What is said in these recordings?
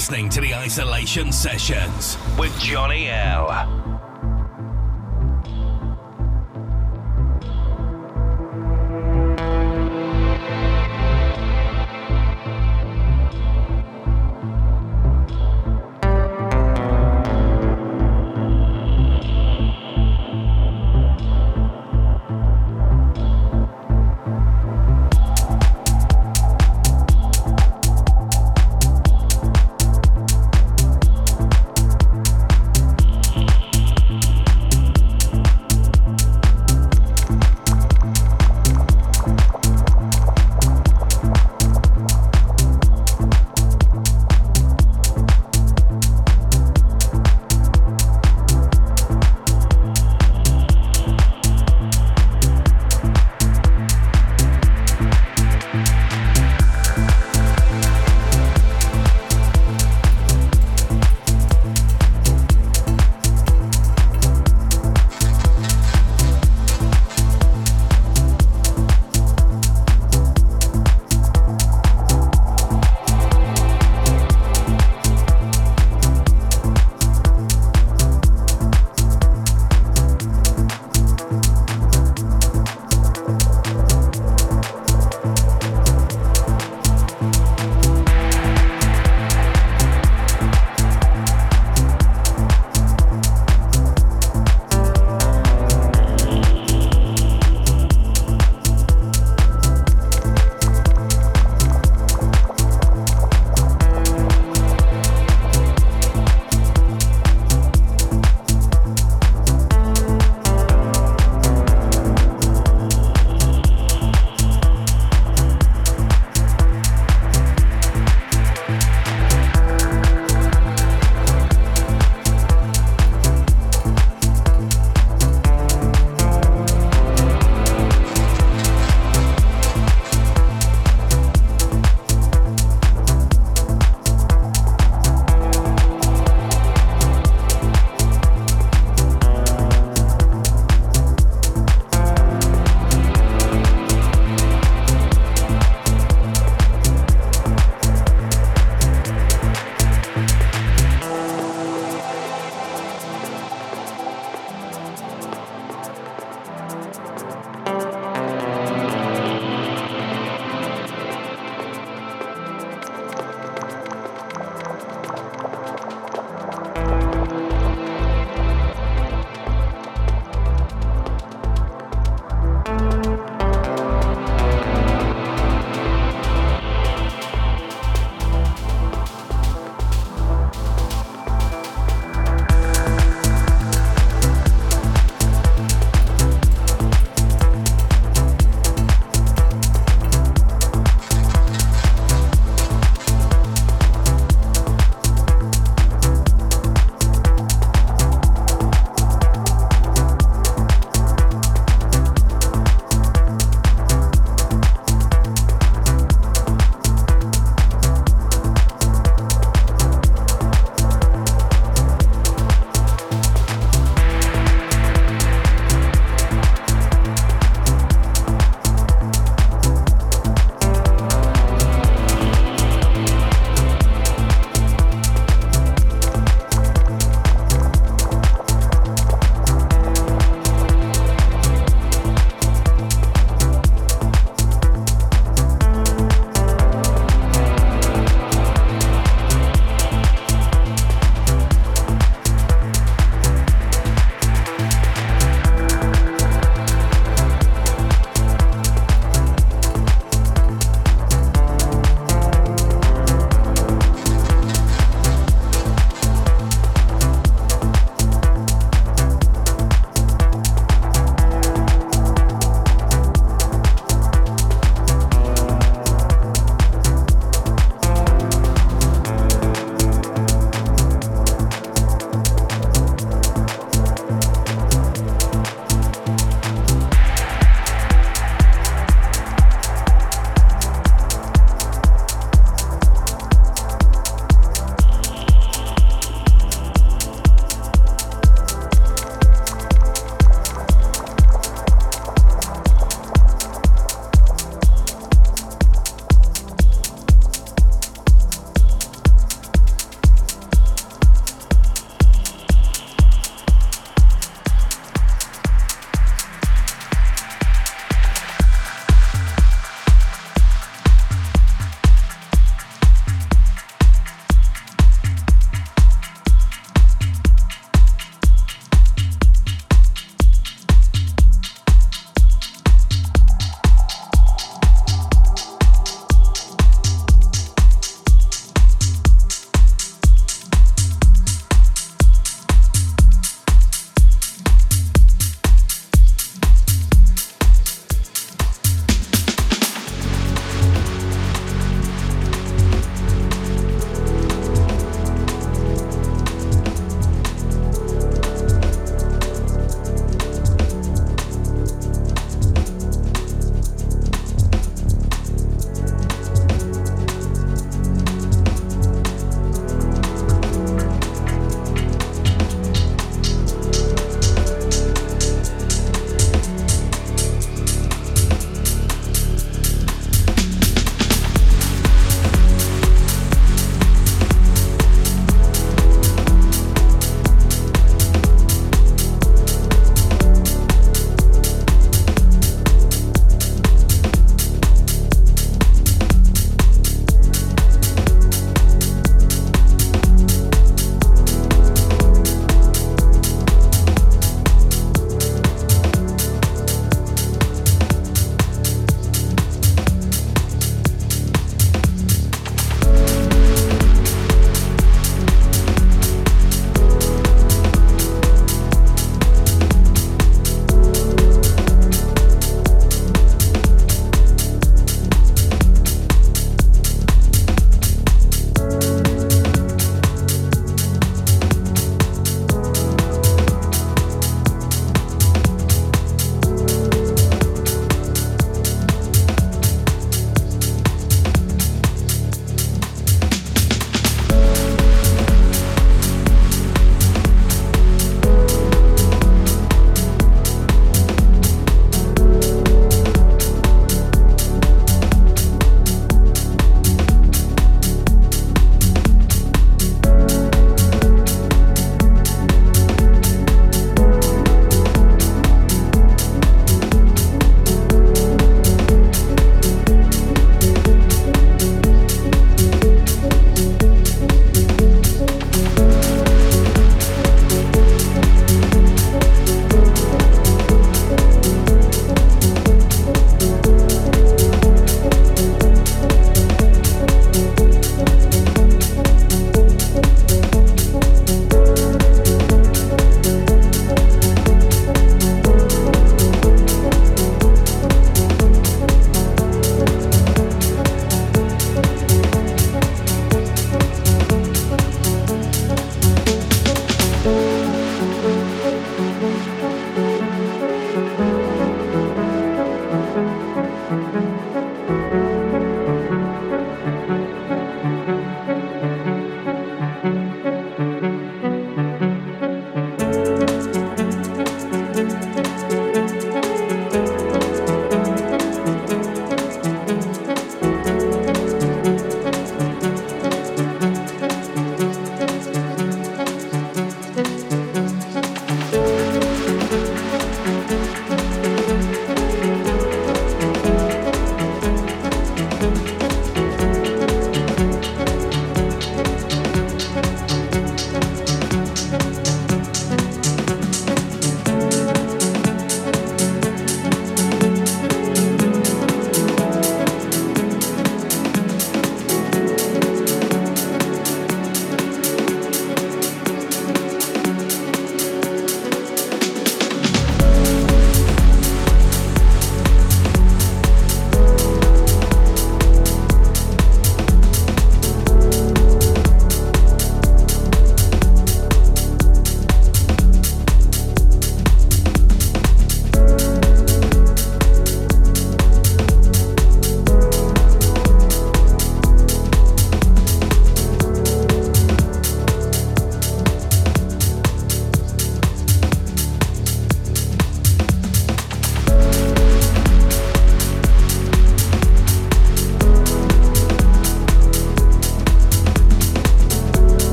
listening to the Isolation Sessions with Johnny L.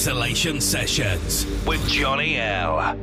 Isolation Sessions with Johnny L.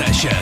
You're